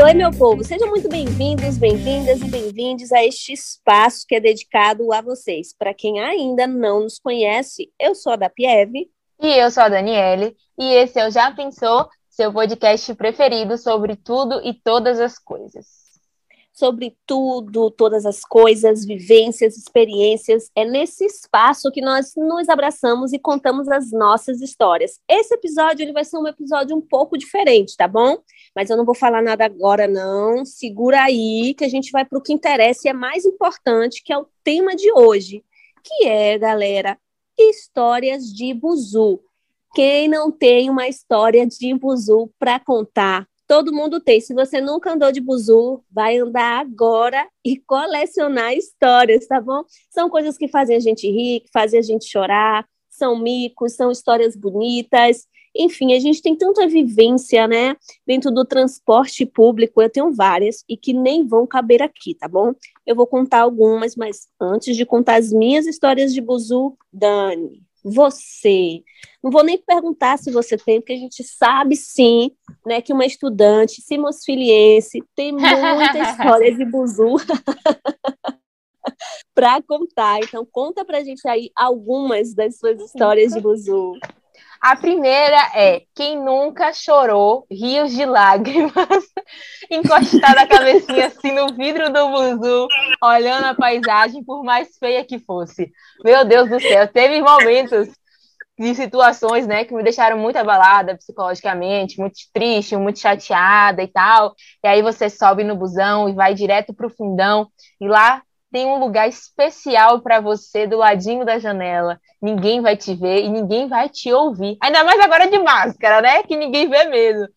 Oi, meu povo. Sejam muito bem-vindos, bem-vindas e bem-vindos a este espaço que é dedicado a vocês. Para quem ainda não nos conhece, eu sou a da Pieve. E eu sou a Daniele. E esse é o Já Pensou, seu podcast preferido sobre tudo e todas as coisas sobre tudo, todas as coisas, vivências, experiências. É nesse espaço que nós nos abraçamos e contamos as nossas histórias. Esse episódio ele vai ser um episódio um pouco diferente, tá bom? Mas eu não vou falar nada agora não. Segura aí que a gente vai para o que interessa e é mais importante, que é o tema de hoje, que é, galera, histórias de buzu. Quem não tem uma história de buzu para contar? Todo mundo tem. Se você nunca andou de buzu, vai andar agora e colecionar histórias, tá bom? São coisas que fazem a gente rir, que fazem a gente chorar, são micos, são histórias bonitas. Enfim, a gente tem tanta vivência, né, dentro do transporte público. Eu tenho várias e que nem vão caber aqui, tá bom? Eu vou contar algumas, mas antes de contar as minhas histórias de buzu, Dani, você. Não vou nem perguntar se você tem, porque a gente sabe sim, né, que uma estudante simosfiliense tem muita história de buzu para contar. Então conta pra gente aí algumas das suas histórias de buzu. A primeira é quem nunca chorou rios de lágrimas, encostado a cabecinha assim no vidro do buzu, olhando a paisagem, por mais feia que fosse. Meu Deus do céu, teve momentos de situações, né, que me deixaram muito abalada psicologicamente, muito triste, muito chateada e tal. E aí você sobe no busão e vai direto pro fundão e lá tem um lugar especial para você do ladinho da janela. Ninguém vai te ver e ninguém vai te ouvir. Ainda mais agora de máscara, né? Que ninguém vê mesmo.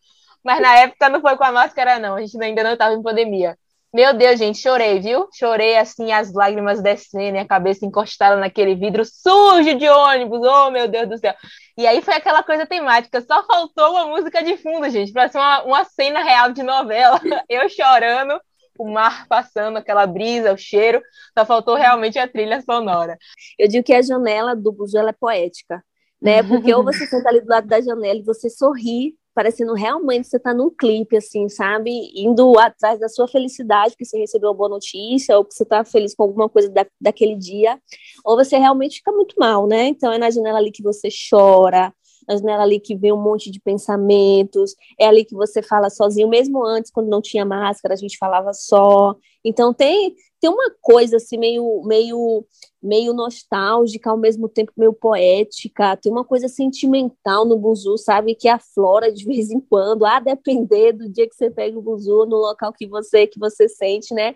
Mas na época não foi com a máscara, não. A gente ainda não estava em pandemia. Meu Deus, gente, chorei, viu? Chorei assim, as lágrimas descendo, a cabeça encostada naquele vidro sujo de ônibus. Oh, meu Deus do céu. E aí foi aquela coisa temática. Só faltou uma música de fundo, gente, para ser uma, uma cena real de novela. Eu chorando o mar passando, aquela brisa, o cheiro, só faltou realmente a trilha sonora. Eu digo que a janela do Buzu é poética, né? Porque ou você senta ali do lado da janela e você sorri, parecendo realmente você tá num clipe, assim, sabe? Indo atrás da sua felicidade, porque você recebeu uma boa notícia, ou que você tá feliz com alguma coisa da, daquele dia, ou você realmente fica muito mal, né? Então é na janela ali que você chora, a janela ali que vem um monte de pensamentos, é ali que você fala sozinho, mesmo antes, quando não tinha máscara, a gente falava só. Então tem, tem uma coisa assim meio, meio, meio nostálgica, ao mesmo tempo meio poética, tem uma coisa sentimental no buzu, sabe, que aflora de vez em quando, a depender do dia que você pega o buzu, no local que você que você sente, né?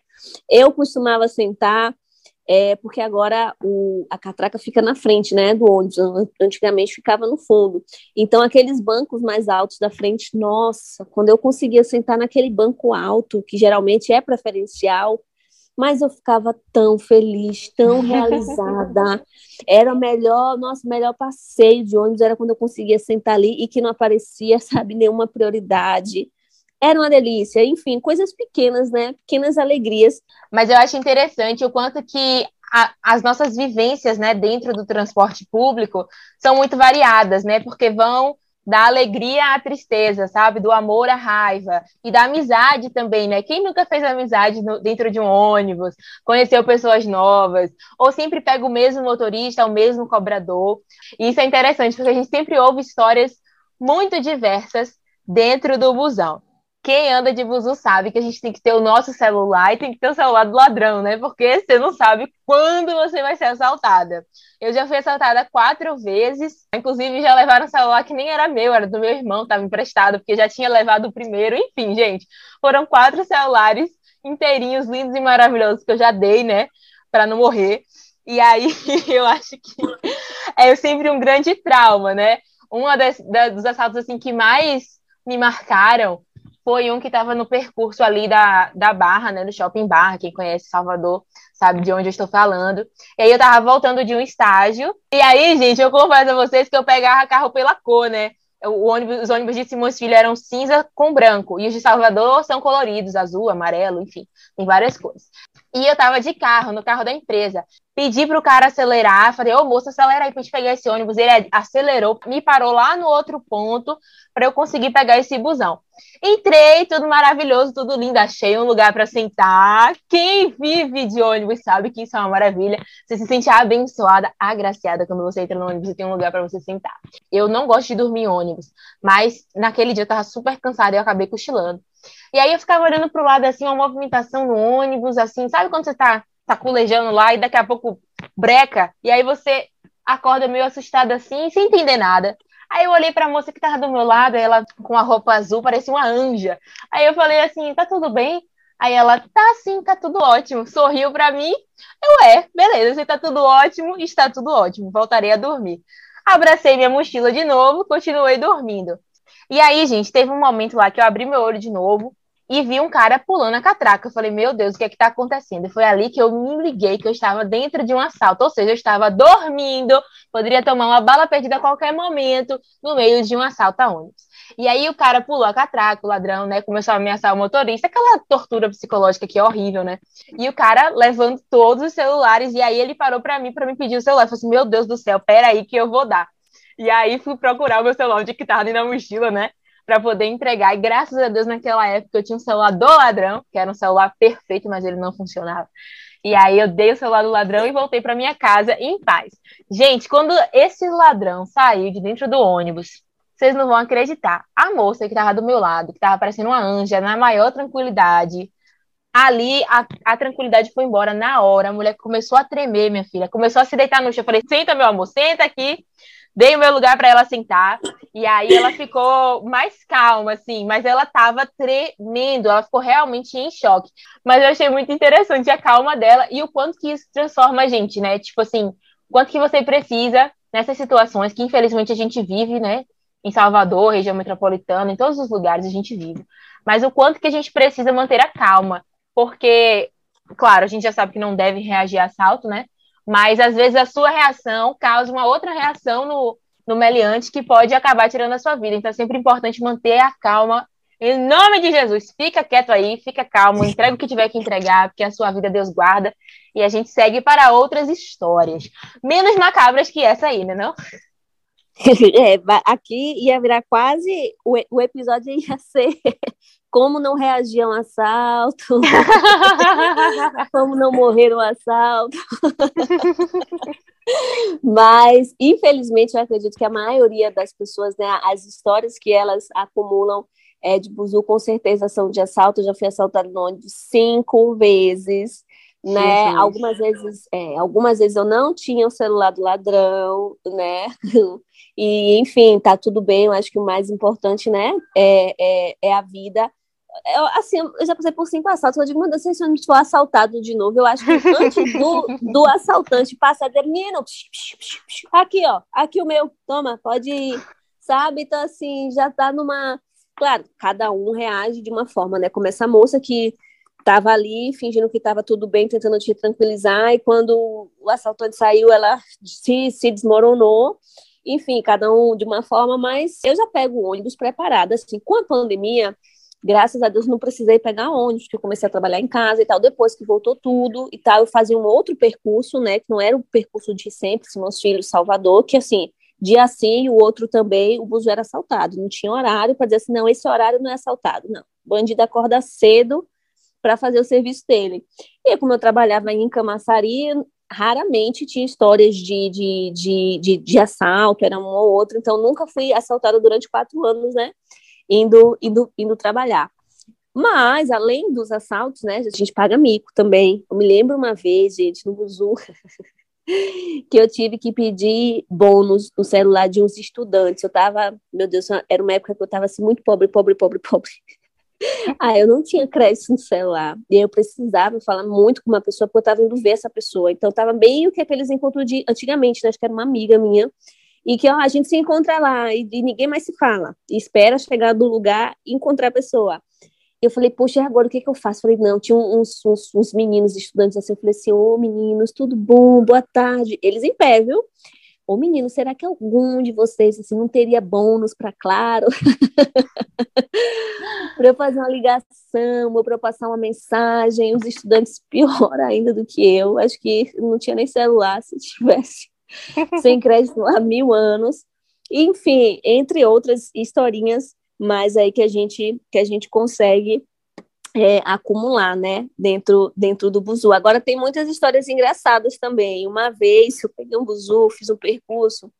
Eu costumava sentar é porque agora o, a catraca fica na frente, né, do ônibus, antigamente ficava no fundo. Então, aqueles bancos mais altos da frente, nossa, quando eu conseguia sentar naquele banco alto, que geralmente é preferencial, mas eu ficava tão feliz, tão realizada. Era o melhor, nosso melhor passeio de ônibus era quando eu conseguia sentar ali e que não aparecia, sabe, nenhuma prioridade era uma delícia. Enfim, coisas pequenas, né? Pequenas alegrias. Mas eu acho interessante o quanto que a, as nossas vivências, né, dentro do transporte público são muito variadas, né? Porque vão da alegria à tristeza, sabe? Do amor à raiva e da amizade também, né? Quem nunca fez amizade no, dentro de um ônibus, conheceu pessoas novas, ou sempre pega o mesmo motorista, o mesmo cobrador. E isso é interessante porque a gente sempre ouve histórias muito diversas dentro do busão quem anda de buzu sabe que a gente tem que ter o nosso celular e tem que ter o celular do ladrão, né? Porque você não sabe quando você vai ser assaltada. Eu já fui assaltada quatro vezes, inclusive já levaram um celular que nem era meu, era do meu irmão, estava emprestado, porque já tinha levado o primeiro. Enfim, gente, foram quatro celulares inteirinhos, lindos e maravilhosos que eu já dei, né? Para não morrer. E aí eu acho que é sempre um grande trauma, né? Das, dos assaltos assim que mais me marcaram foi um que estava no percurso ali da, da Barra, né, do Shopping Barra, quem conhece Salvador sabe de onde eu estou falando. E aí eu tava voltando de um estágio, e aí, gente, eu confesso a vocês que eu pegava carro pela cor, né, o ônibus, os ônibus de Simões Filho eram cinza com branco, e os de Salvador são coloridos, azul, amarelo, enfim, tem várias cores. E eu tava de carro, no carro da empresa. Pedi pro cara acelerar, falei, ô moço, acelera aí pra gente pegar esse ônibus. Ele acelerou, me parou lá no outro ponto para eu conseguir pegar esse busão. Entrei, tudo maravilhoso, tudo lindo, achei um lugar para sentar. Quem vive de ônibus sabe que isso é uma maravilha. Você se sente abençoada, agraciada quando você entra no ônibus e tem um lugar para você sentar. Eu não gosto de dormir em ônibus, mas naquele dia eu tava super cansada e eu acabei cochilando. E aí eu ficava olhando pro lado assim, uma movimentação no ônibus, assim, sabe quando você tá saculejando lá e daqui a pouco breca, e aí você acorda meio assustada assim, sem entender nada. Aí eu olhei pra moça que tava do meu lado, ela com a roupa azul, parecia uma anja. Aí eu falei assim, tá tudo bem? Aí ela, tá sim, tá tudo ótimo. Sorriu pra mim. Eu, é, beleza, você tá tudo ótimo, está tudo ótimo. Voltarei a dormir. Abracei minha mochila de novo, continuei dormindo. E aí, gente, teve um momento lá que eu abri meu olho de novo, e vi um cara pulando a catraca. Eu falei, meu Deus, o que é que tá acontecendo? E foi ali que eu me liguei que eu estava dentro de um assalto, ou seja, eu estava dormindo, poderia tomar uma bala perdida a qualquer momento no meio de um assalto a ônibus. E aí o cara pulou a catraca, o ladrão, né, começou a ameaçar o motorista, aquela tortura psicológica que é horrível, né? E o cara levando todos os celulares, e aí ele parou para mim, para me pedir o celular. Eu falei assim, meu Deus do céu, peraí que eu vou dar. E aí fui procurar o meu celular, onde que tava na mochila, né? Para poder entregar. E graças a Deus, naquela época, eu tinha um celular do ladrão, que era um celular perfeito, mas ele não funcionava. E aí eu dei o celular do ladrão e voltei para minha casa em paz. Gente, quando esse ladrão saiu de dentro do ônibus, vocês não vão acreditar. A moça que estava do meu lado, que estava parecendo uma anja, na maior tranquilidade, ali a, a, tranquilidade foi embora na hora. A mulher começou a tremer, minha filha, começou a se deitar no chão. Eu falei: senta, meu amor, senta aqui dei o meu lugar para ela sentar, e aí ela ficou mais calma, assim, mas ela tava tremendo, ela ficou realmente em choque. Mas eu achei muito interessante a calma dela e o quanto que isso transforma a gente, né? Tipo assim, quanto que você precisa nessas situações que infelizmente a gente vive, né? Em Salvador, região metropolitana, em todos os lugares a gente vive. Mas o quanto que a gente precisa manter a calma, porque, claro, a gente já sabe que não deve reagir a assalto, né? Mas às vezes a sua reação causa uma outra reação no, no meliante que pode acabar tirando a sua vida. Então é sempre importante manter a calma. Em nome de Jesus, fica quieto aí, fica calmo, entrega o que tiver que entregar, porque a sua vida Deus guarda. E a gente segue para outras histórias. Menos macabras que essa aí, né? Não? É, aqui ia virar quase. O, o episódio ia ser como não reagir a um assalto, como não morrer no assalto. Mas, infelizmente, eu acredito que a maioria das pessoas, né, as histórias que elas acumulam é, de buzu, com certeza são de assalto. Eu já fui assaltada no ônibus cinco vezes, né? Algumas vezes, é, algumas vezes eu não tinha o celular do ladrão, né? E, enfim, tá tudo bem. Eu acho que o mais importante, né, é, é, é a vida eu, assim, eu já passei por cinco assaltos. Eu digo, meu Deus, se eu for assaltado de novo, eu acho que antes do, do assaltante passar, menino, aqui, ó, aqui o meu, toma, pode ir, sabe? Então, assim, já tá numa. Claro, cada um reage de uma forma, né? Como essa moça que tava ali fingindo que estava tudo bem, tentando te tranquilizar, e quando o assaltante saiu, ela se, se desmoronou. Enfim, cada um de uma forma, mas eu já pego o ônibus preparado. Assim, com a pandemia, graças a Deus não precisei pegar ônibus, porque eu comecei a trabalhar em casa e tal. Depois que voltou tudo e tal, eu fazia um outro percurso, né, que não era o percurso de sempre, meus filhos, Salvador, que assim, dia sim e o outro também, o bus era assaltado. Não tinha horário para dizer assim, não, esse horário não é assaltado, não. O bandido acorda cedo para fazer o serviço dele. E como eu trabalhava em Camaçari, raramente tinha histórias de, de, de, de, de assalto, era um ou outro, então nunca fui assaltada durante quatro anos, né? Indo, indo, indo trabalhar. Mas, além dos assaltos, né, a gente paga mico também. Eu me lembro uma vez, gente, no Buzu, que eu tive que pedir bônus no celular de uns estudantes. Eu tava, meu Deus, era uma época que eu tava assim, muito pobre, pobre, pobre, pobre. Ah, eu não tinha crédito no celular. E eu precisava falar muito com uma pessoa, porque eu tava indo ver essa pessoa. Então, tava bem o que aqueles encontros de antigamente, né? Acho que era uma amiga minha e que ó, a gente se encontra lá e, e ninguém mais se fala, espera chegar do lugar e encontrar a pessoa. Eu falei, poxa, agora o que, que eu faço? Falei, não, tinha uns, uns, uns meninos estudantes assim, eu falei assim, ô oh, meninos, tudo bom, boa tarde. Eles em pé, viu? Ô menino, será que algum de vocês assim, não teria bônus para Claro? para eu fazer uma ligação ou para eu passar uma mensagem? Os estudantes pior ainda do que eu. Acho que não tinha nem celular se tivesse sem crédito há mil anos. Enfim, entre outras historinhas, mas aí que a gente que a gente consegue é, acumular, né, dentro, dentro do buzu. Agora, tem muitas histórias engraçadas também. Uma vez, eu peguei um buzu, fiz um percurso,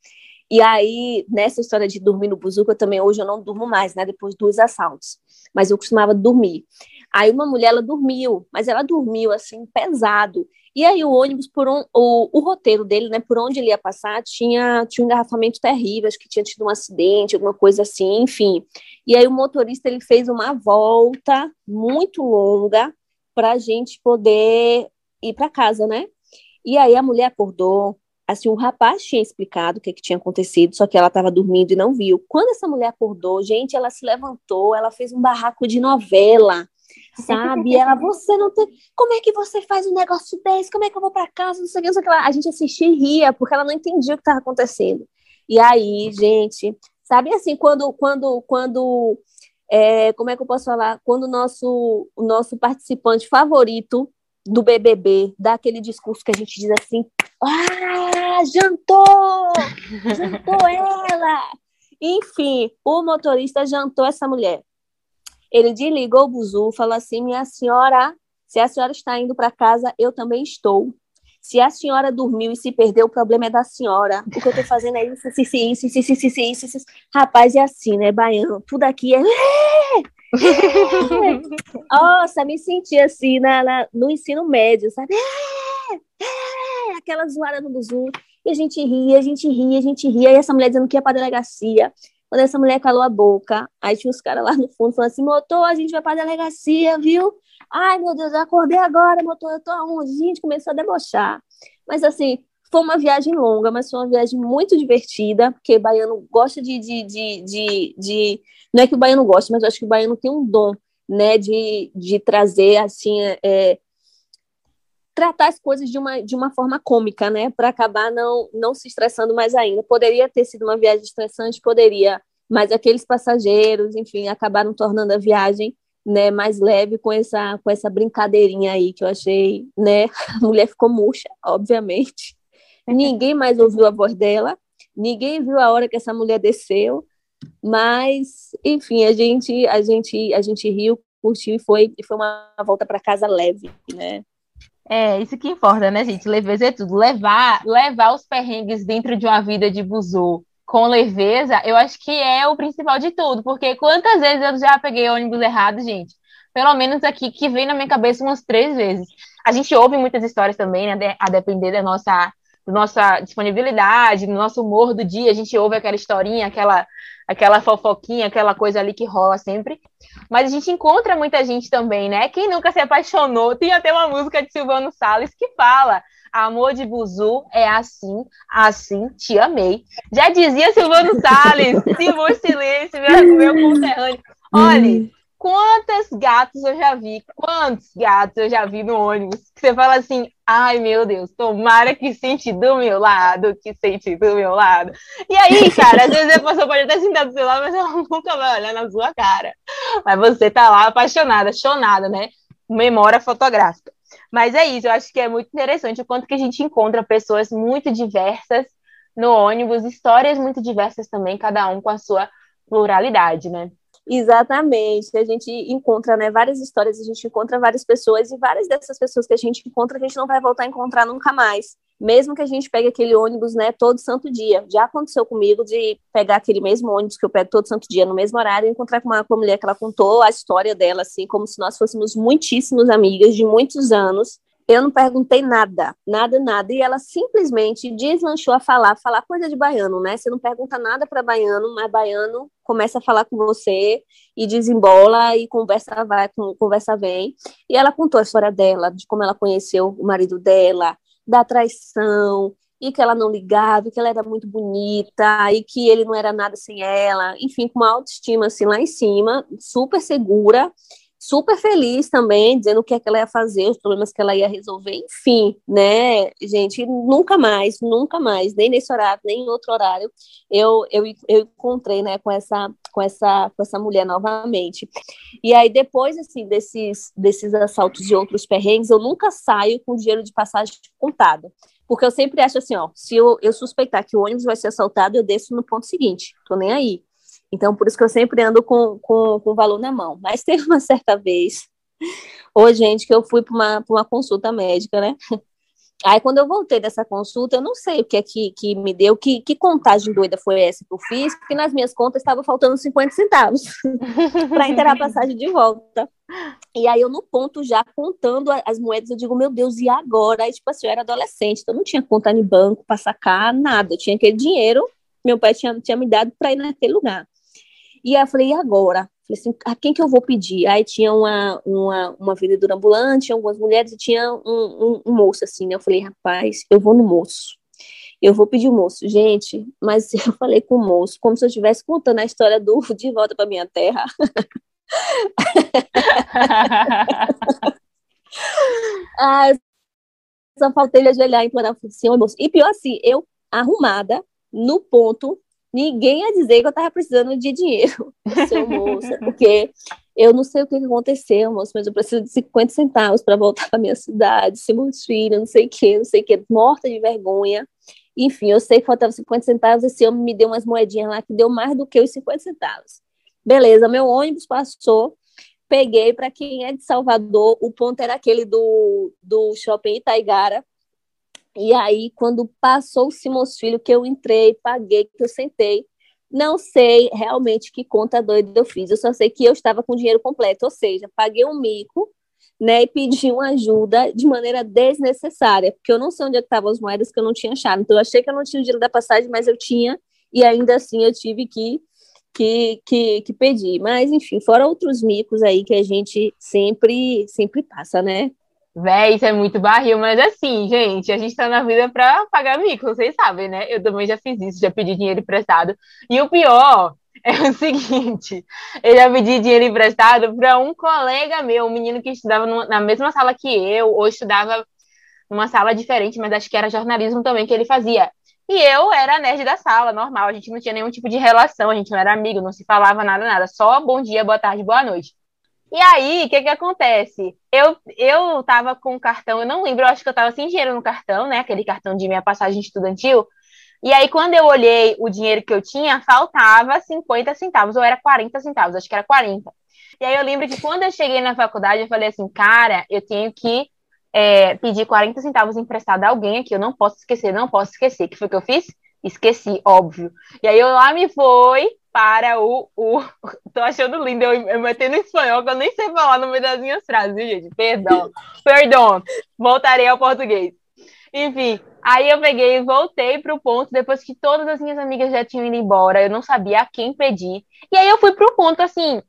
e aí, nessa história de dormir no buzu, que eu também, hoje eu não durmo mais, né, depois dos assaltos, mas eu costumava dormir. Aí uma mulher, ela dormiu, mas ela dormiu, assim, pesado, e aí o ônibus, por um, o, o roteiro dele, né, por onde ele ia passar, tinha, tinha um engarrafamento terrível, acho que tinha tido um acidente, alguma coisa assim, enfim. E aí o motorista ele fez uma volta muito longa para a gente poder ir para casa, né? E aí a mulher acordou, assim, o rapaz tinha explicado o que, que tinha acontecido, só que ela estava dormindo e não viu. Quando essa mulher acordou, gente, ela se levantou, ela fez um barraco de novela sabe? E ela, você não tem. Como é que você faz um negócio desse? Como é que eu vou para casa? Não sei o que, não sei o que. A gente assistia e ria, porque ela não entendia o que estava acontecendo. E aí, gente, sabe assim, quando, quando, quando, é, como é que eu posso falar? Quando o nosso, o nosso participante favorito do BBB, dá aquele discurso que a gente diz assim: ah, jantou! Jantou ela! Enfim, o motorista jantou essa mulher. Ele desligou o buzu, falou assim: minha senhora, se a senhora está indo para casa, eu também estou. Se a senhora dormiu e se perdeu, o problema é da senhora. O que eu estou fazendo é isso, isso, isso, isso, isso, isso, isso, isso. Rapaz, é assim, né, baiano? Tudo aqui é. Nossa, me senti assim na, na, no ensino médio, sabe? Aquela zoada no buzu. E a gente ria, a gente ria, a gente ria. E essa mulher dizendo que ia para delegacia. Quando essa mulher calou a boca, aí tinha os caras lá no fundo falando assim: motor, a gente vai para a delegacia, viu? Ai, meu Deus, eu acordei agora, motor, eu tô aonde? Gente, começou a debochar. Mas assim, foi uma viagem longa, mas foi uma viagem muito divertida, porque baiano gosta de, de, de, de, de... Não é que o baiano gosta, mas eu acho que o baiano tem um dom, né, de, de trazer, assim, é, tratar as coisas de uma, de uma forma cômica, né? Para acabar não, não se estressando mais ainda. Poderia ter sido uma viagem estressante, poderia, mas aqueles passageiros, enfim, acabaram tornando a viagem né, mais leve com essa, com essa brincadeirinha aí que eu achei, né? A mulher ficou murcha, obviamente. Ninguém mais ouviu a voz dela, ninguém viu a hora que essa mulher desceu, mas, enfim, a gente, a gente, a gente riu, curtiu e foi, e foi uma volta para casa leve, né? É, isso que importa, né, gente? Leveza é tudo. Levar, levar os perrengues dentro de uma vida de buzu com leveza, eu acho que é o principal de tudo, porque quantas vezes eu já peguei ônibus errado, gente? Pelo menos aqui, que vem na minha cabeça umas três vezes. A gente ouve muitas histórias também, né, a depender da nossa, nossa disponibilidade, do nosso humor do dia, a gente ouve aquela historinha, aquela aquela fofoquinha, aquela coisa ali que rola sempre. Mas a gente encontra muita gente também, né? Quem nunca se apaixonou? Tem até uma música de Silvano Salles que fala: Amor de Buzu é assim, assim, te amei. Já dizia Silvano Salles, Silvano Silêncio, meu, meu conterrâneo. Olha, quantos gatos eu já vi, quantos gatos eu já vi no ônibus, que você fala assim, ai meu Deus, tomara que sente do meu lado, que sente do meu lado. E aí, cara, às vezes a pessoa pode até sentar do seu lado, mas ela nunca vai olhar na sua cara. Mas você tá lá apaixonada, chonada, né? Memória fotográfica. Mas é isso, eu acho que é muito interessante o quanto que a gente encontra pessoas muito diversas no ônibus, histórias muito diversas também, cada um com a sua pluralidade, né? Exatamente. A gente encontra né, várias histórias, a gente encontra várias pessoas, e várias dessas pessoas que a gente encontra, a gente não vai voltar a encontrar nunca mais. Mesmo que a gente pegue aquele ônibus né, todo santo dia. Já aconteceu comigo de pegar aquele mesmo ônibus que eu pego todo santo dia, no mesmo horário, e encontrar com uma, com uma mulher que ela contou a história dela, assim, como se nós fôssemos muitíssimos amigas de muitos anos. Eu não perguntei nada, nada, nada. E ela simplesmente deslanchou a falar, falar coisa de baiano, né? Você não pergunta nada para baiano, mas baiano começa a falar com você e desembola e conversa vai, conversa vem. E ela contou a história dela, de como ela conheceu o marido dela, da traição, e que ela não ligava, que ela era muito bonita, e que ele não era nada sem ela, enfim, com uma autoestima assim lá em cima, super segura super feliz também, dizendo o que, é que ela ia fazer, os problemas que ela ia resolver, enfim, né, gente, nunca mais, nunca mais, nem nesse horário, nem em outro horário, eu, eu, eu encontrei, né, com essa, com essa, com essa mulher novamente. E aí, depois, assim, desses, desses assaltos de outros perrengues, eu nunca saio com dinheiro de passagem contado. Porque eu sempre acho assim, ó, se eu, eu suspeitar que o ônibus vai ser assaltado, eu desço no ponto seguinte, tô nem aí. Então, por isso que eu sempre ando com, com, com o valor na mão. Mas teve uma certa vez, ô gente, que eu fui para uma, uma consulta médica, né? Aí, quando eu voltei dessa consulta, eu não sei o que é que, que me deu, que, que contagem doida foi essa que eu fiz, porque nas minhas contas estava faltando 50 centavos para inteirar a passagem de volta. E aí, eu no ponto já contando as moedas, eu digo, meu Deus, e agora? Aí, tipo assim, eu era adolescente, então não tinha conta em banco para sacar nada, eu tinha aquele dinheiro, meu pai tinha, tinha me dado para ir naquele lugar. E aí eu falei, e agora? Falei assim, a quem que eu vou pedir? Aí tinha uma, uma, uma vendedora ambulante, algumas mulheres, e tinha um, um, um moço assim, né? Eu falei, rapaz, eu vou no moço. Eu vou pedir o moço. Gente, mas eu falei com o moço, como se eu estivesse contando a história do De Volta para Minha Terra. ah, só faltei ajoelhar e implorar, assim, moço. E pior assim, eu arrumada, no ponto, ninguém ia dizer que eu estava precisando de dinheiro, seu moça, porque eu não sei o que aconteceu, moço, mas eu preciso de 50 centavos para voltar para minha cidade, ser meus filhos, não sei o que, não sei o que, morta de vergonha. Enfim, eu sei que faltava 50 centavos, esse homem me deu umas moedinhas lá que deu mais do que os 50 centavos. Beleza, meu ônibus passou, peguei para quem é de Salvador, o ponto era aquele do, do shopping Itaigara, e aí, quando passou o Simões Filho, que eu entrei, paguei, que eu sentei, não sei realmente que conta doida eu fiz. Eu só sei que eu estava com dinheiro completo, ou seja, paguei um mico, né, e pedi uma ajuda de maneira desnecessária, porque eu não sei onde é estavam as moedas que eu não tinha achado. Então, eu achei que eu não tinha o dinheiro da passagem, mas eu tinha, e ainda assim eu tive que, que, que, que pedir. Mas, enfim, fora outros micos aí que a gente sempre, sempre passa, né? Véi, isso é muito barril, mas assim, gente, a gente tá na vida pra pagar mico, vocês sabem, né? Eu também já fiz isso, já pedi dinheiro emprestado. E o pior é o seguinte: eu já pedi dinheiro emprestado para um colega meu, um menino que estudava na mesma sala que eu, ou estudava numa sala diferente, mas acho que era jornalismo também que ele fazia. E eu era nerd da sala, normal, a gente não tinha nenhum tipo de relação, a gente não era amigo, não se falava nada, nada, só bom dia, boa tarde, boa noite. E aí, o que que acontece? Eu, eu tava com o cartão, eu não lembro, eu acho que eu tava sem dinheiro no cartão, né? Aquele cartão de minha passagem estudantil. E aí, quando eu olhei o dinheiro que eu tinha, faltava 50 centavos, ou era 40 centavos, acho que era 40. E aí eu lembro que quando eu cheguei na faculdade, eu falei assim, cara, eu tenho que é, pedir 40 centavos emprestado a alguém aqui, eu não posso esquecer, não posso esquecer. O que foi que eu fiz? Esqueci, óbvio. E aí eu lá me foi para o. o... Tô achando lindo eu, eu metendo espanhol, que eu nem sei falar no meio das minhas frases, gente? Perdão. Perdão. Voltarei ao português. Enfim, aí eu peguei e voltei para o ponto depois que todas as minhas amigas já tinham ido embora. Eu não sabia a quem pedir. E aí eu fui para o ponto, assim,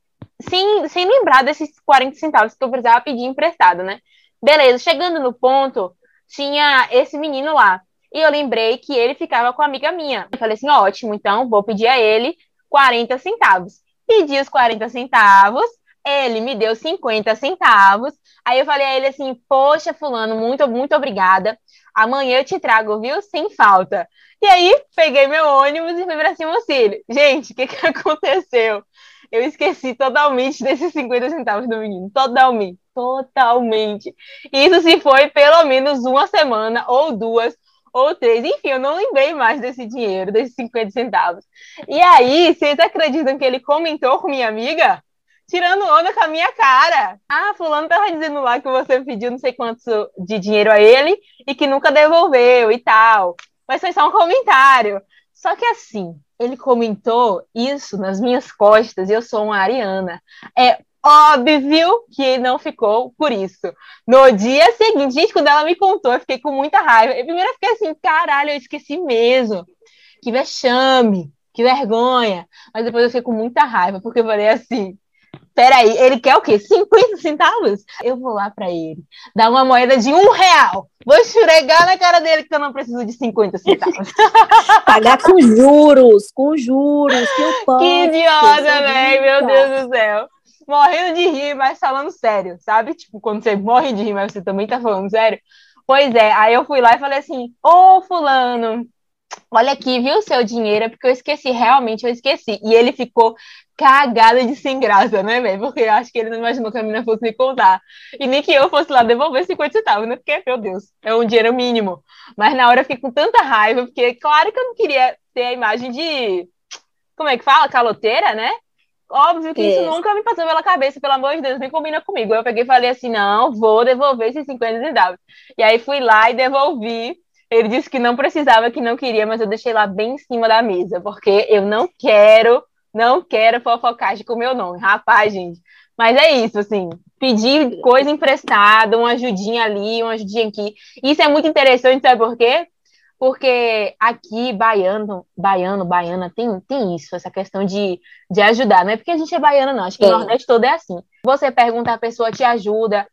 sem, sem lembrar desses 40 centavos que eu precisava pedir emprestado, né? Beleza, chegando no ponto, tinha esse menino lá. E eu lembrei que ele ficava com a amiga minha. Eu falei assim: ótimo, então vou pedir a ele 40 centavos. Pedi os 40 centavos, ele me deu 50 centavos. Aí eu falei a ele assim: Poxa, Fulano, muito, muito obrigada. Amanhã eu te trago, viu? Sem falta. E aí, peguei meu ônibus e fui para Simocílio. Gente, o que, que aconteceu? Eu esqueci totalmente desses 50 centavos do menino. Totalmente. Totalmente. Isso se foi pelo menos uma semana ou duas ou três. Enfim, eu não lembrei mais desse dinheiro, desses 50 centavos. E aí, vocês acreditam que ele comentou com minha amiga? Tirando onda com a minha cara. Ah, fulano tava dizendo lá que você pediu não sei quanto de dinheiro a ele e que nunca devolveu e tal. Mas foi só um comentário. Só que assim, ele comentou isso nas minhas costas e eu sou uma ariana. É óbvio que não ficou por isso. No dia seguinte, gente, quando ela me contou, eu fiquei com muita raiva. Eu primeiro fiquei assim, caralho, eu esqueci mesmo. Que vexame, que vergonha. Mas depois eu fiquei com muita raiva, porque eu falei assim, peraí, ele quer o quê? 50 centavos? Eu vou lá para ele, dar uma moeda de um real. Vou esfregar na cara dele que eu não preciso de 50 centavos. Pagar com juros, com juros, que eu posso. Que idiota, velho, meu Deus do céu. Morrendo de rir, mas falando sério, sabe? Tipo, quando você morre de rir, mas você também tá falando sério. Pois é, aí eu fui lá e falei assim: Ô, Fulano, olha aqui, viu o seu dinheiro? É porque eu esqueci, realmente eu esqueci. E ele ficou cagada de sem graça, né, velho? Porque eu acho que ele não imaginou que a menina fosse me contar. E nem que eu fosse lá devolver 50 centavos, né? Porque, meu Deus, é um dinheiro mínimo. Mas na hora eu fiquei com tanta raiva, porque claro que eu não queria ter a imagem de. Como é que fala? Caloteira, né? Óbvio que isso nunca me passou pela cabeça, pelo amor de Deus, nem combina comigo. Eu peguei e falei assim: não, vou devolver esses 50 centavos. E aí fui lá e devolvi. Ele disse que não precisava, que não queria, mas eu deixei lá bem em cima da mesa, porque eu não quero, não quero fofocagem com o meu nome. Rapaz, gente. Mas é isso, assim, pedir coisa emprestada, uma ajudinha ali, uma ajudinha aqui. Isso é muito interessante, sabe por quê? Porque aqui, baiano, baiano, baiana, tem, tem isso, essa questão de, de ajudar. Não é porque a gente é baiana, não. Acho que é. o Nordeste todo é assim. Você pergunta, a pessoa te ajuda.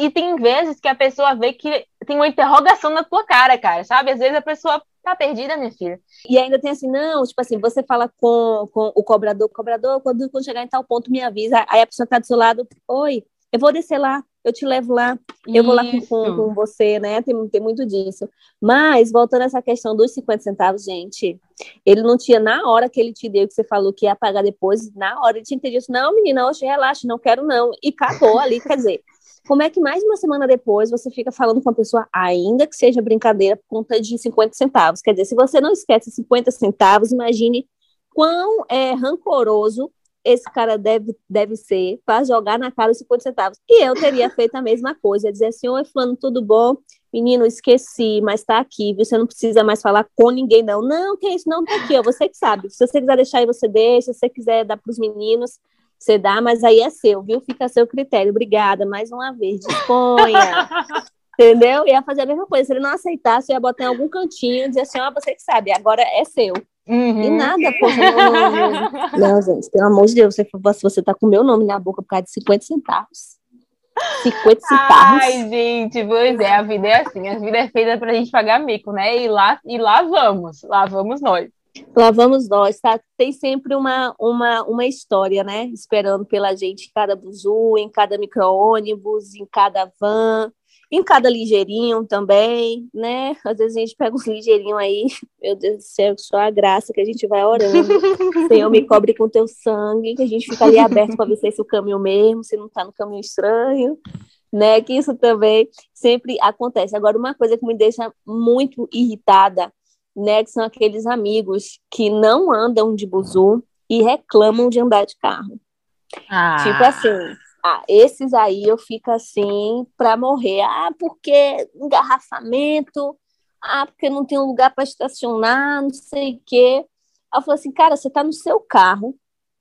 E tem vezes que a pessoa vê que tem uma interrogação na tua cara, cara, sabe? Às vezes a pessoa tá perdida, minha filha. E ainda tem assim, não, tipo assim, você fala com, com o cobrador, cobrador, quando, quando chegar em tal ponto, me avisa. Aí a pessoa tá do seu lado, oi, eu vou descer lá, eu te levo lá, eu vou lá com, com, você, né? Tem, tem muito disso. Mas, voltando a essa questão dos 50 centavos, gente, ele não tinha, na hora que ele te deu, que você falou que ia pagar depois, na hora ele tinha entendido, não, menina, hoje relaxa, não quero não. E cagou ali, quer dizer, como é que mais de uma semana depois você fica falando com a pessoa, ainda que seja brincadeira, por conta de 50 centavos? Quer dizer, se você não esquece 50 centavos, imagine quão é, rancoroso esse cara deve, deve ser para jogar na cara os 50 centavos. E eu teria feito a mesma coisa, dizer assim, oi, fulano, tudo bom? Menino, esqueci, mas tá aqui, viu? Você não precisa mais falar com ninguém, não. Não, que isso, não, tá aqui, ó, você que sabe. Se você quiser deixar aí, você deixa. Se você quiser dar para os meninos, você dá, mas aí é seu, viu? Fica a seu critério. Obrigada, mais uma vez, disponha. Entendeu? Ia fazer a mesma coisa. Se ele não aceitasse, eu ia botar em algum cantinho e dizer assim, ó, você que sabe, agora é seu. Uhum. E nada, porra. Não, não, gente, pelo amor de Deus, você, você tá com o meu nome na boca por causa de 50 centavos. 50 centavos. Ai, gente, pois é, a vida é assim, a vida é feita pra gente pagar mico, né? E lá, e lá vamos, lá vamos nós. Lá vamos nós, tá? Tem sempre uma, uma, uma história, né? Esperando pela gente em cada buzu, em cada micro-ônibus, em cada van, em cada ligeirinho também, né? Às vezes a gente pega uns ligeirinhos aí, meu Deus do céu, só a graça que a gente vai orando. Senhor, me cobre com teu sangue, que a gente fica ali aberto para ver se é esse o caminho mesmo, se não tá no caminho estranho, né? Que isso também sempre acontece. Agora, uma coisa que me deixa muito irritada, né? Que são aqueles amigos que não andam de buzu e reclamam de andar de carro. Ah. Tipo assim, ah, esses aí eu fico assim para morrer. Ah, porque engarrafamento. Ah, porque não tem um lugar para estacionar, não sei o quê. eu falei assim, cara, você está no seu carro,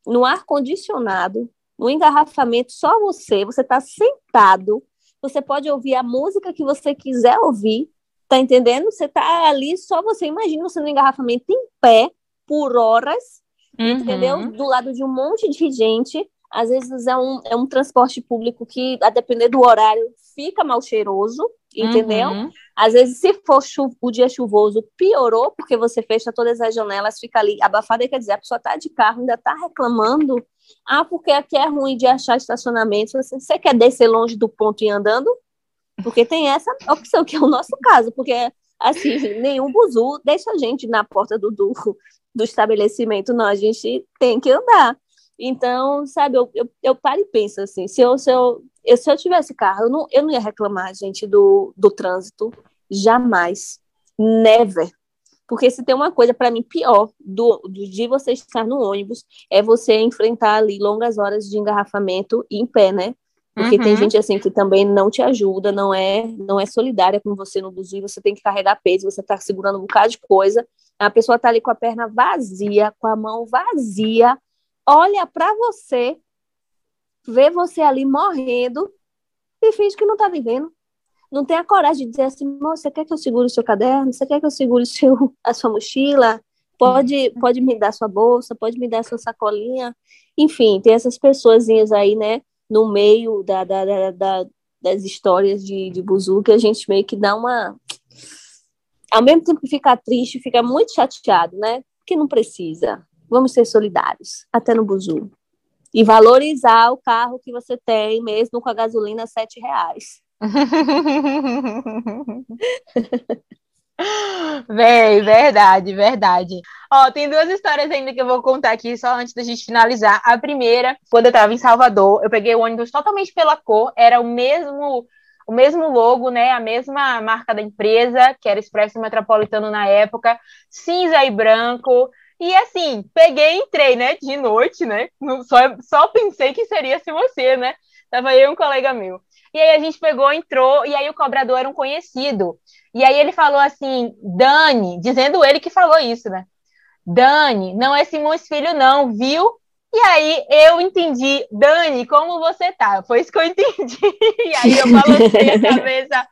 no ar condicionado, no engarrafamento, só você, você está sentado, você pode ouvir a música que você quiser ouvir, tá entendendo? Você está ali, só você. Imagina você no engarrafamento em pé por horas, uhum. entendeu? Do lado de um monte de gente às vezes é um, é um transporte público que, a depender do horário, fica mal cheiroso, entendeu? Uhum. Às vezes, se for o dia chuvoso, piorou, porque você fecha todas as janelas, fica ali abafada, quer dizer, a pessoa está de carro, ainda está reclamando. Ah, porque aqui é ruim de achar estacionamento. Você, você quer descer longe do ponto e andando? Porque tem essa opção, que é o nosso caso, porque, assim, nenhum buzu deixa a gente na porta do, do, do estabelecimento, não, a gente tem que andar. Então, sabe, eu, eu, eu paro e penso assim, se eu, se eu, eu, se eu tivesse carro, eu não, eu não ia reclamar, gente, do, do trânsito, jamais, never. Porque se tem uma coisa para mim pior do, do, de você estar no ônibus, é você enfrentar ali longas horas de engarrafamento em pé, né? Porque uhum. tem gente assim que também não te ajuda, não é não é solidária com você no buzu, você tem que carregar peso, você tá segurando um bocado de coisa, a pessoa tá ali com a perna vazia, com a mão vazia, olha para você, vê você ali morrendo e finge que não está vivendo. Não tem a coragem de dizer assim, você quer que eu segure o seu caderno? Você quer que eu segure seu, a sua mochila? Pode, pode me dar sua bolsa, pode me dar sua sacolinha. Enfim, tem essas pessoas aí, né, no meio da, da, da, da das histórias de, de Buzu, que a gente meio que dá uma. Ao mesmo tempo que fica triste, fica muito chateado, né? Que não precisa. Vamos ser solidários, até no buzu. e valorizar o carro que você tem, mesmo com a gasolina a sete reais. Bem, verdade, verdade. Ó, tem duas histórias ainda que eu vou contar aqui, só antes da gente finalizar. A primeira, quando eu tava em Salvador, eu peguei o ônibus totalmente pela cor, era o mesmo o mesmo logo, né, a mesma marca da empresa, que era Expresso Metropolitano na época, cinza e branco. E assim, peguei e entrei, né, de noite, né? Só, só pensei que seria se você, né? Tava eu e um colega meu. E aí a gente pegou, entrou, e aí o cobrador era um conhecido. E aí ele falou assim, Dani, dizendo ele que falou isso, né? Dani, não é Simões Filho, não, viu? E aí eu entendi, Dani, como você tá? Foi isso que eu entendi. E aí eu balancei a cabeça.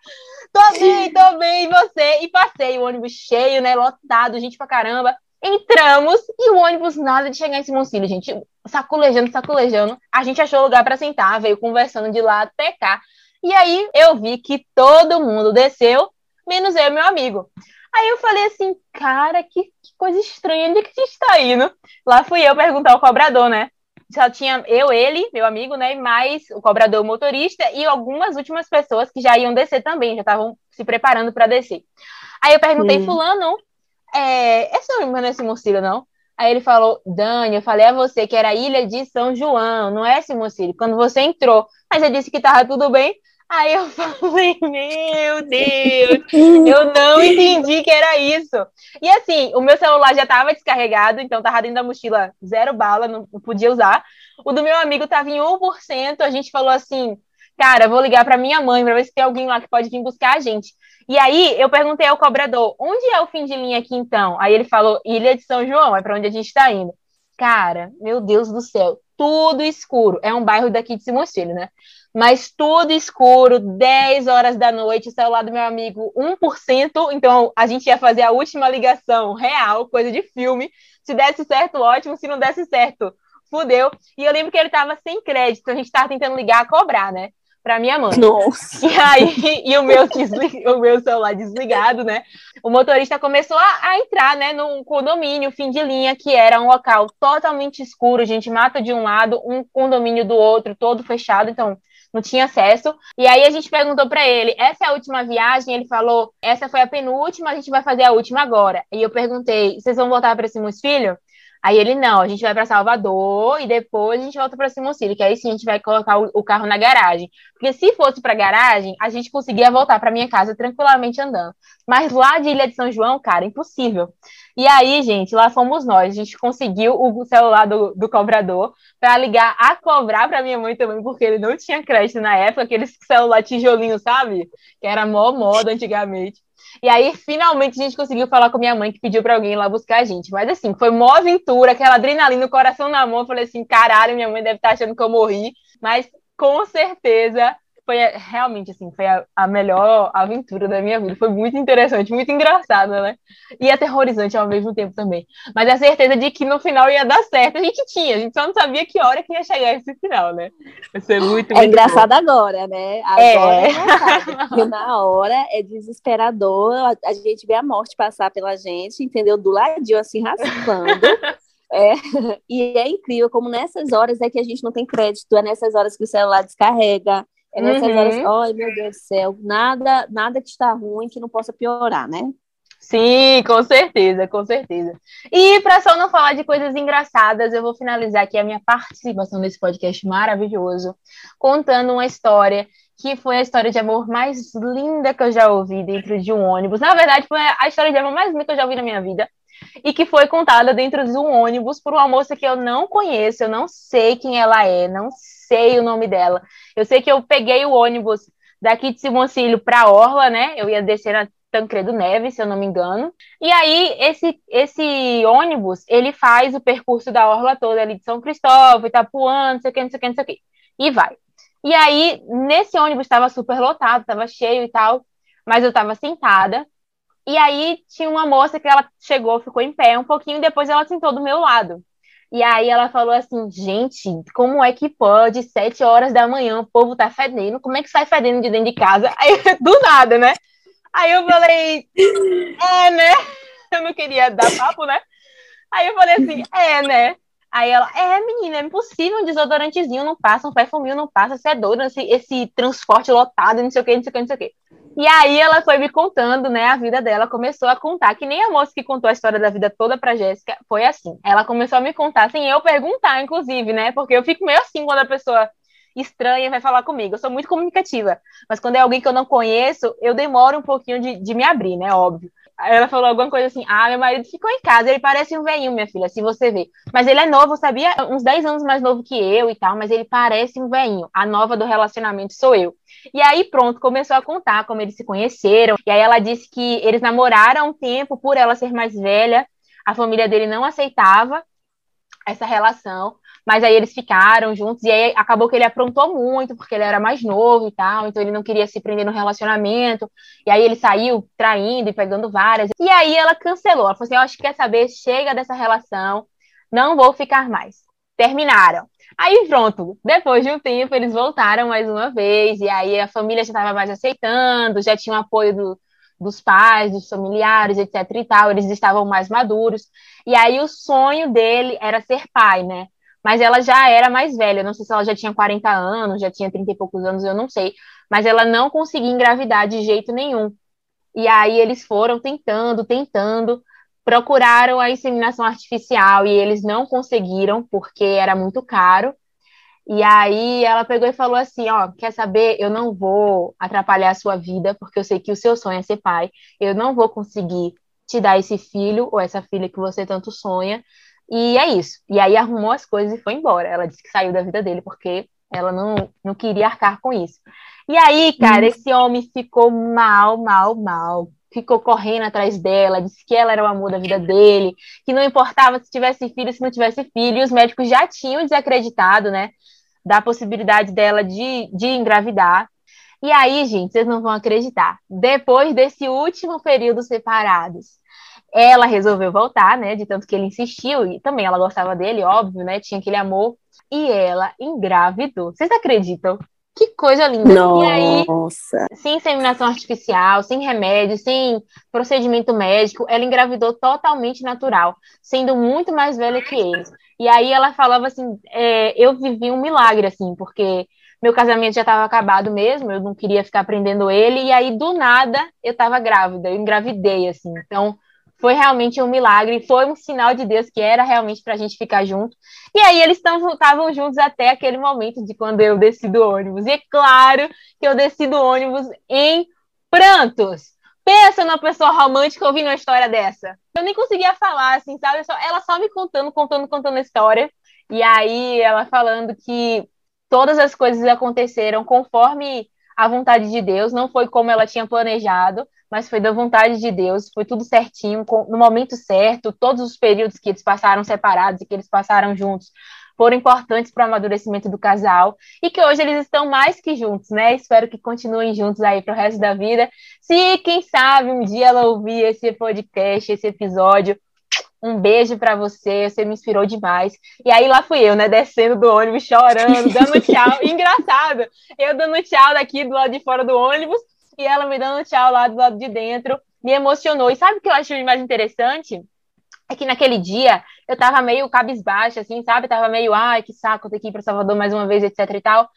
Tô bem, tô bem, e você? E passei o ônibus cheio, né? Lotado, gente pra caramba. Entramos e o ônibus nada de chegar em Simoncílio, gente. Saculejando, saculejando. A gente achou lugar para sentar, veio conversando de lá até cá. E aí eu vi que todo mundo desceu, menos eu e meu amigo. Aí eu falei assim, cara, que, que coisa estranha, onde é que a gente tá indo? Lá fui eu perguntar ao cobrador, né? Só tinha eu, ele, meu amigo, né? Mais o cobrador, o motorista e algumas últimas pessoas que já iam descer também, já estavam se preparando para descer. Aí eu perguntei, hum. fulano, é, esse não é Simocílio, não? Aí ele falou, Dani, eu falei a você que era a ilha de São João, não é Simocílio, quando você entrou. Mas você disse que tava tudo bem. Aí eu falei, meu Deus, eu não entendi que era isso. E assim, o meu celular já estava descarregado, então estava dentro da mochila zero bala, não podia usar. O do meu amigo estava em 1%, a gente falou assim, cara, vou ligar para minha mãe para ver se tem alguém lá que pode vir buscar a gente. E aí eu perguntei ao cobrador, onde é o fim de linha aqui então? Aí ele falou, Ilha de São João, é para onde a gente está indo. Cara, meu Deus do céu, tudo escuro. É um bairro daqui de Simões Filho, né? Mas tudo escuro, 10 horas da noite, o celular do meu amigo 1%, então a gente ia fazer a última ligação real, coisa de filme. Se desse certo, ótimo, se não desse certo, fudeu. E eu lembro que ele tava sem crédito, a gente tava tentando ligar a cobrar, né? Para minha mãe. Nossa. E aí, e o meu, o meu celular desligado, né? O motorista começou a, a, entrar, né, num condomínio, fim de linha, que era um local totalmente escuro, gente mata de um lado, um condomínio do outro, todo fechado, então não tinha acesso. E aí a gente perguntou para ele: essa é a última viagem? Ele falou: essa foi a penúltima, a gente vai fazer a última agora. E eu perguntei: vocês vão voltar para Simões Filho? Aí ele, não, a gente vai para Salvador e depois a gente volta para Simoncílio, que aí sim a gente vai colocar o, o carro na garagem. Porque se fosse para garagem, a gente conseguia voltar para minha casa tranquilamente andando. Mas lá de Ilha de São João, cara, impossível. E aí, gente, lá fomos nós. A gente conseguiu o celular do, do cobrador para ligar a cobrar para minha mãe também, porque ele não tinha crédito na época, aquele celular tijolinho, sabe? Que era mó moda antigamente. E aí, finalmente, a gente conseguiu falar com minha mãe, que pediu para alguém ir lá buscar a gente. Mas, assim, foi mó aventura, aquela adrenalina, o coração na mão. Eu falei assim, caralho, minha mãe deve estar tá achando que eu morri. Mas, com certeza, foi realmente, assim, foi a, a, melhor aventura da minha vida. Foi muito interessante, muito engraçada, né? E aterrorizante ao mesmo tempo também. Mas a certeza de que no final ia dar certo, a gente tinha. A gente só não sabia que hora que ia chegar esse final, né? Vai ser muito, É engraçado bom. agora, né? Agora é, é na hora é desesperador. A, a gente vê a morte passar pela gente, entendeu? Do ladinho, assim, raspando. É, e é incrível como nessas horas é que a gente não tem crédito, é nessas horas que o celular descarrega, é nessas uhum. horas, ai meu Deus do céu, nada, nada que está ruim que não possa piorar, né? Sim, com certeza, com certeza. E para só não falar de coisas engraçadas, eu vou finalizar aqui a minha participação nesse podcast maravilhoso, contando uma história que foi a história de amor mais linda que eu já ouvi dentro de um ônibus. Na verdade, foi a história de amor mais linda que eu já ouvi na minha vida. E que foi contada dentro de um ônibus por uma moça que eu não conheço, eu não sei quem ela é, não sei o nome dela. Eu sei que eu peguei o ônibus daqui de Simoncílio para Orla, né? Eu ia descer na Tancredo Neves, se eu não me engano. E aí, esse, esse ônibus, ele faz o percurso da Orla toda ali de São Cristóvão, Itapuã, não sei o que, não sei o que, não sei o que. E vai. E aí, nesse ônibus estava super lotado, estava cheio e tal, mas eu estava sentada. E aí, tinha uma moça que ela chegou, ficou em pé um pouquinho, depois ela sentou do meu lado. E aí ela falou assim, gente, como é que pode, sete horas da manhã, o povo tá fedendo, como é que sai fedendo de dentro de casa? Aí, do nada, né? Aí eu falei, é, né? Eu não queria dar papo, né? Aí eu falei assim, é, né? Aí ela, é, menina, é impossível, um desodorantezinho não passa, um perfuminho não passa, você é doido, esse, esse transporte lotado, não sei o que, não sei o que, não sei o que. E aí ela foi me contando, né, a vida dela, começou a contar, que nem a moça que contou a história da vida toda pra Jéssica, foi assim. Ela começou a me contar, sem eu perguntar, inclusive, né, porque eu fico meio assim quando a pessoa estranha vai falar comigo. Eu sou muito comunicativa, mas quando é alguém que eu não conheço, eu demoro um pouquinho de, de me abrir, né, óbvio. Ela falou alguma coisa assim: Ah, meu marido ficou em casa, ele parece um velhinho, minha filha, se você vê. Mas ele é novo, sabia? Uns 10 anos mais novo que eu e tal, mas ele parece um velhinho. A nova do relacionamento sou eu. E aí, pronto, começou a contar como eles se conheceram. E aí ela disse que eles namoraram um tempo por ela ser mais velha. A família dele não aceitava essa relação. Mas aí eles ficaram juntos, e aí acabou que ele aprontou muito, porque ele era mais novo e tal, então ele não queria se prender no relacionamento. E aí ele saiu traindo e pegando várias. E aí ela cancelou. Ela falou assim: Eu acho que quer saber, chega dessa relação, não vou ficar mais. Terminaram. Aí pronto, depois de um tempo eles voltaram mais uma vez, e aí a família já estava mais aceitando, já tinha o apoio do, dos pais, dos familiares, etc e tal, eles estavam mais maduros. E aí o sonho dele era ser pai, né? Mas ela já era mais velha, não sei se ela já tinha 40 anos, já tinha 30 e poucos anos, eu não sei, mas ela não conseguia engravidar de jeito nenhum. E aí eles foram tentando, tentando, procuraram a inseminação artificial e eles não conseguiram porque era muito caro. E aí ela pegou e falou assim, ó, quer saber? Eu não vou atrapalhar a sua vida porque eu sei que o seu sonho é ser pai. Eu não vou conseguir te dar esse filho ou essa filha que você tanto sonha. E é isso. E aí arrumou as coisas e foi embora. Ela disse que saiu da vida dele porque ela não, não queria arcar com isso. E aí, cara, hum. esse homem ficou mal, mal, mal ficou correndo atrás dela, disse que ela era o amor da vida dele, que não importava se tivesse filho, se não tivesse filho, e os médicos já tinham desacreditado, né, da possibilidade dela de, de engravidar. E aí, gente, vocês não vão acreditar. Depois desse último período separados, ela resolveu voltar, né, de tanto que ele insistiu, e também ela gostava dele, óbvio, né, tinha aquele amor, e ela engravidou. Vocês acreditam? Que coisa linda. Nossa. E aí, sem inseminação artificial, sem remédio, sem procedimento médico, ela engravidou totalmente natural, sendo muito mais velha que ele. E aí ela falava assim, é, eu vivi um milagre, assim, porque meu casamento já estava acabado mesmo, eu não queria ficar prendendo ele, e aí do nada eu estava grávida, eu engravidei, assim. Então, foi realmente um milagre, foi um sinal de Deus que era realmente para a gente ficar junto. E aí eles estavam juntos até aquele momento de quando eu desci do ônibus. E é claro que eu desci do ônibus em prantos. Pensa numa pessoa romântica ouvindo uma história dessa. Eu nem conseguia falar, assim, sabe? Ela só me contando, contando, contando a história. E aí ela falando que todas as coisas aconteceram conforme a vontade de Deus, não foi como ela tinha planejado, mas foi da vontade de Deus, foi tudo certinho, no momento certo, todos os períodos que eles passaram separados e que eles passaram juntos foram importantes para o amadurecimento do casal e que hoje eles estão mais que juntos, né? Espero que continuem juntos aí para o resto da vida. Se, quem sabe, um dia ela ouvir esse podcast, esse episódio, um beijo para você, você me inspirou demais. E aí lá fui eu, né, descendo do ônibus, chorando, dando tchau. Engraçado, eu dando tchau daqui do lado de fora do ônibus e ela me dando tchau lá do lado de dentro, me emocionou. E sabe o que eu achei mais interessante? É que naquele dia eu tava meio cabisbaixa, assim, sabe? Tava meio, ai, que saco ter que ir para Salvador mais uma vez, etc e tal.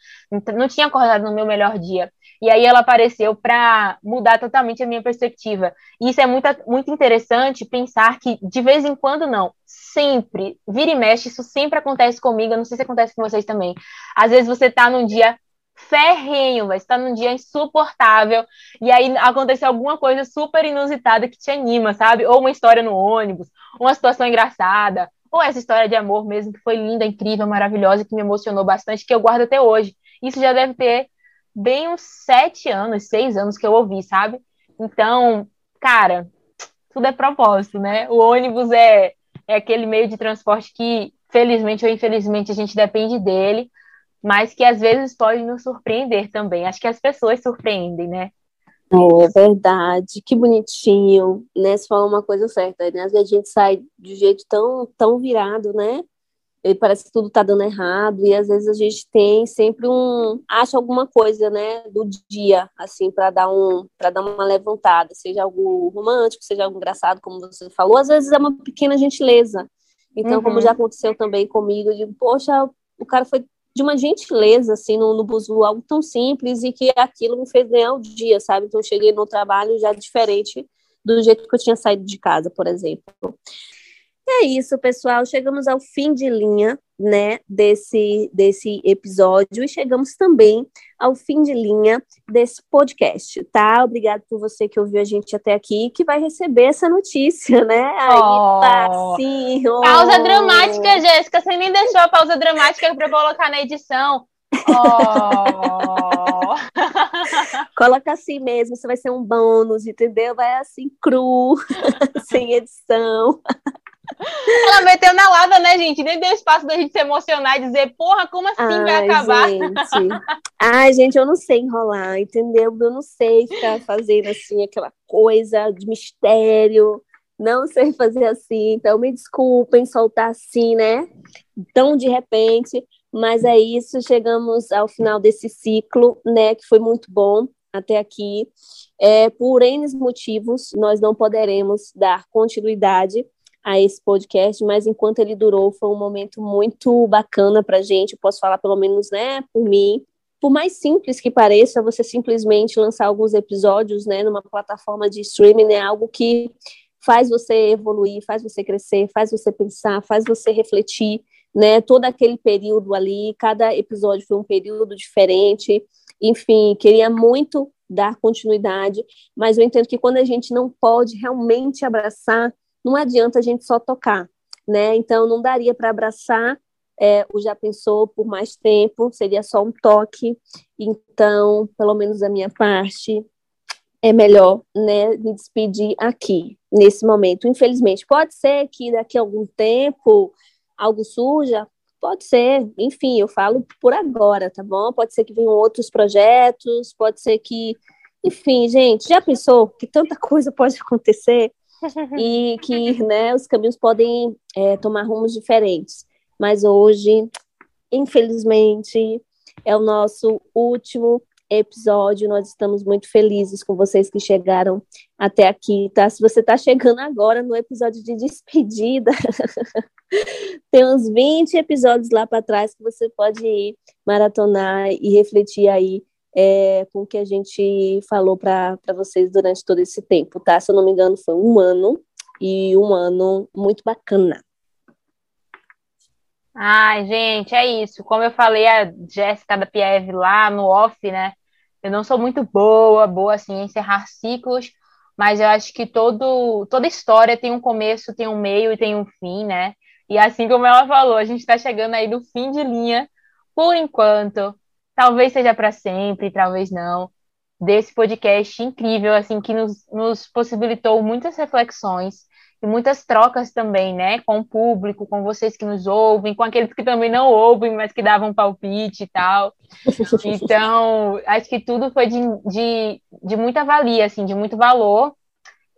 Não tinha acordado no meu melhor dia. E aí ela apareceu para mudar totalmente a minha perspectiva. E isso é muito, muito interessante pensar que, de vez em quando, não, sempre, vira e mexe, isso sempre acontece comigo. Eu não sei se acontece com vocês também. Às vezes você tá num dia ferrenho, vai estar num dia insuportável, e aí acontece alguma coisa super inusitada que te anima, sabe? Ou uma história no ônibus, uma situação engraçada, ou essa história de amor mesmo, que foi linda, incrível, maravilhosa, que me emocionou bastante, que eu guardo até hoje. Isso já deve ter bem uns sete anos, seis anos que eu ouvi, sabe? Então, cara, tudo é propósito, né? O ônibus é, é aquele meio de transporte que, felizmente ou infelizmente, a gente depende dele, mas que às vezes pode nos surpreender também. Acho que as pessoas surpreendem, né? É verdade, que bonitinho, né? Você falou uma coisa certa, né? Às vezes a gente sai de jeito tão, tão virado, né? E parece que tudo tá dando errado, e às vezes a gente tem sempre um. acha alguma coisa, né, do dia, assim, para dar um para dar uma levantada, seja algo romântico, seja algo engraçado, como você falou, às vezes é uma pequena gentileza, Então, uhum. como já aconteceu também comigo, eu digo, poxa, o cara foi de uma gentileza, assim, no, no Buzu, algo tão simples e que aquilo me fez ganhar o dia, sabe? Então, eu cheguei no trabalho já diferente do jeito que eu tinha saído de casa, por exemplo. É isso, pessoal. Chegamos ao fim de linha, né, desse, desse episódio e chegamos também ao fim de linha desse podcast, tá? Obrigado por você que ouviu a gente até aqui, que vai receber essa notícia, né? Aí oh. sim. Pausa dramática, Jéssica. Você nem deixou a pausa dramática para colocar na edição. Oh. Coloca assim mesmo, você vai ser um bônus, entendeu? Vai assim, cru, sem edição. Ela meteu na lata, né, gente? Nem deu espaço da gente se emocionar e dizer, porra, como assim Ai, vai acabar? Gente. Ai, gente, eu não sei enrolar, entendeu? Eu não sei ficar fazendo assim aquela coisa de mistério. Não sei fazer assim, então me desculpem soltar assim, né? Tão de repente, mas é isso, chegamos ao final desse ciclo, né, que foi muito bom até aqui. É, por N motivos, nós não poderemos dar continuidade a esse podcast, mas enquanto ele durou, foi um momento muito bacana para a gente. Eu posso falar, pelo menos, né, por mim. Por mais simples que pareça, você simplesmente lançar alguns episódios, né, numa plataforma de streaming é algo que faz você evoluir, faz você crescer, faz você pensar, faz você refletir, né? Todo aquele período ali, cada episódio foi um período diferente. Enfim, queria muito dar continuidade, mas eu entendo que quando a gente não pode realmente abraçar não adianta a gente só tocar, né? Então, não daria para abraçar é, o Já Pensou por mais tempo, seria só um toque. Então, pelo menos da minha parte, é melhor né, me despedir aqui, nesse momento. Infelizmente, pode ser que daqui a algum tempo algo surja, pode ser, enfim, eu falo por agora, tá bom? Pode ser que venham outros projetos, pode ser que. Enfim, gente, já pensou que tanta coisa pode acontecer? E que né, os caminhos podem é, tomar rumos diferentes. Mas hoje, infelizmente, é o nosso último episódio. Nós estamos muito felizes com vocês que chegaram até aqui, tá? Se você está chegando agora no episódio de despedida, tem uns 20 episódios lá para trás que você pode ir maratonar e refletir aí é, com o que a gente falou para vocês durante todo esse tempo, tá? Se eu não me engano, foi um ano e um ano muito bacana. Ai, gente, é isso. Como eu falei a Jéssica da Pieve lá no off, né? Eu não sou muito boa, boa assim em encerrar ciclos, mas eu acho que todo, toda história tem um começo, tem um meio e tem um fim, né? E assim como ela falou, a gente está chegando aí no fim de linha, por enquanto. Talvez seja para sempre, talvez não. Desse podcast incrível, assim, que nos, nos possibilitou muitas reflexões e muitas trocas também, né? Com o público, com vocês que nos ouvem, com aqueles que também não ouvem, mas que davam palpite e tal. Então, acho que tudo foi de, de, de muita valia, assim, de muito valor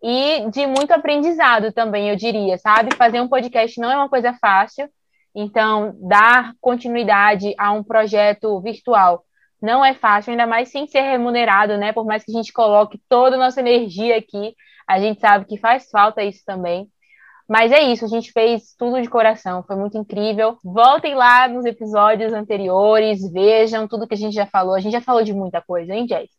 e de muito aprendizado também, eu diria, sabe? Fazer um podcast não é uma coisa fácil, então, dar continuidade a um projeto virtual não é fácil, ainda mais sem ser remunerado, né? Por mais que a gente coloque toda a nossa energia aqui, a gente sabe que faz falta isso também. Mas é isso, a gente fez tudo de coração, foi muito incrível. Voltem lá nos episódios anteriores, vejam tudo que a gente já falou. A gente já falou de muita coisa, hein, Jess?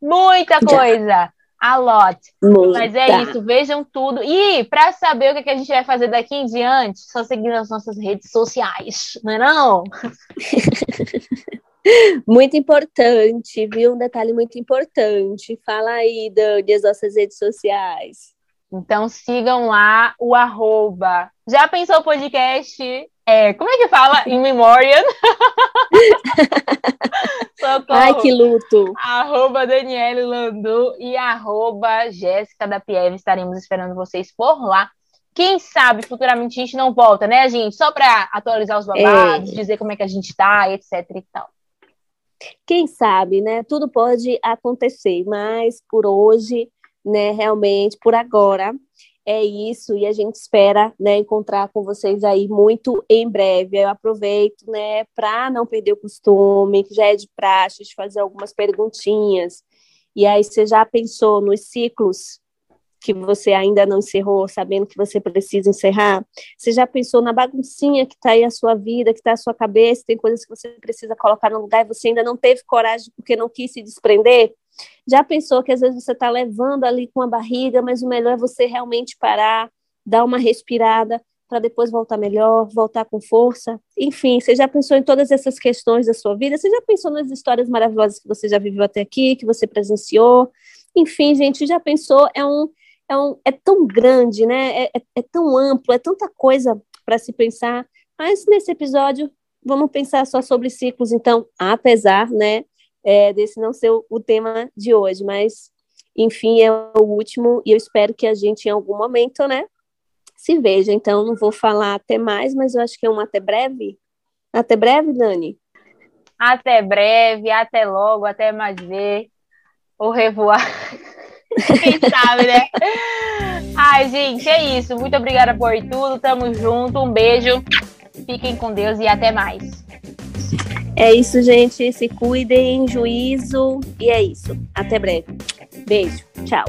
Muita coisa! A lot. Muita. Mas é isso, vejam tudo. E para saber o que a gente vai fazer daqui em diante, só seguir nas nossas redes sociais, não é não? muito importante, viu? Um detalhe muito importante. Fala aí, Dani, das nossas redes sociais. Então sigam lá o arroba. Já pensou o podcast? É, como é que fala? In Memoriam. Ai, que luto. Arroba Daniele Landu e arroba Jéssica da Pieve. Estaremos esperando vocês por lá. Quem sabe futuramente a gente não volta, né, gente? Só para atualizar os babados, é. dizer como é que a gente tá, etc e tal. Quem sabe, né? Tudo pode acontecer, mas por hoje, né, realmente, por agora, é isso e a gente espera né, encontrar com vocês aí muito em breve. Eu aproveito né, para não perder o costume, que já é de praxe, de fazer algumas perguntinhas. E aí, você já pensou nos ciclos que você ainda não encerrou, sabendo que você precisa encerrar? Você já pensou na baguncinha que está aí a sua vida, que está a sua cabeça, tem coisas que você precisa colocar no lugar e você ainda não teve coragem porque não quis se desprender? Já pensou que às vezes você está levando ali com a barriga, mas o melhor é você realmente parar, dar uma respirada para depois voltar melhor, voltar com força? Enfim, você já pensou em todas essas questões da sua vida? Você já pensou nas histórias maravilhosas que você já viveu até aqui, que você presenciou? Enfim, gente, já pensou? É um é, um, é tão grande, né? É, é, é tão amplo, é tanta coisa para se pensar. Mas nesse episódio vamos pensar só sobre ciclos, então, apesar, né, é, desse não ser o, tema de hoje, mas enfim, é o último e eu espero que a gente em algum momento, né, se veja. Então, não vou falar até mais, mas eu acho que é um até breve. Até breve, Dani. Até breve, até logo, até mais ver. Ou revoar. Quem sabe, né? Ai, gente, é isso. Muito obrigada por tudo. Tamo junto. Um beijo. Fiquem com Deus e até mais. É isso, gente. Se cuidem, juízo. E é isso. Até breve. Beijo. Tchau.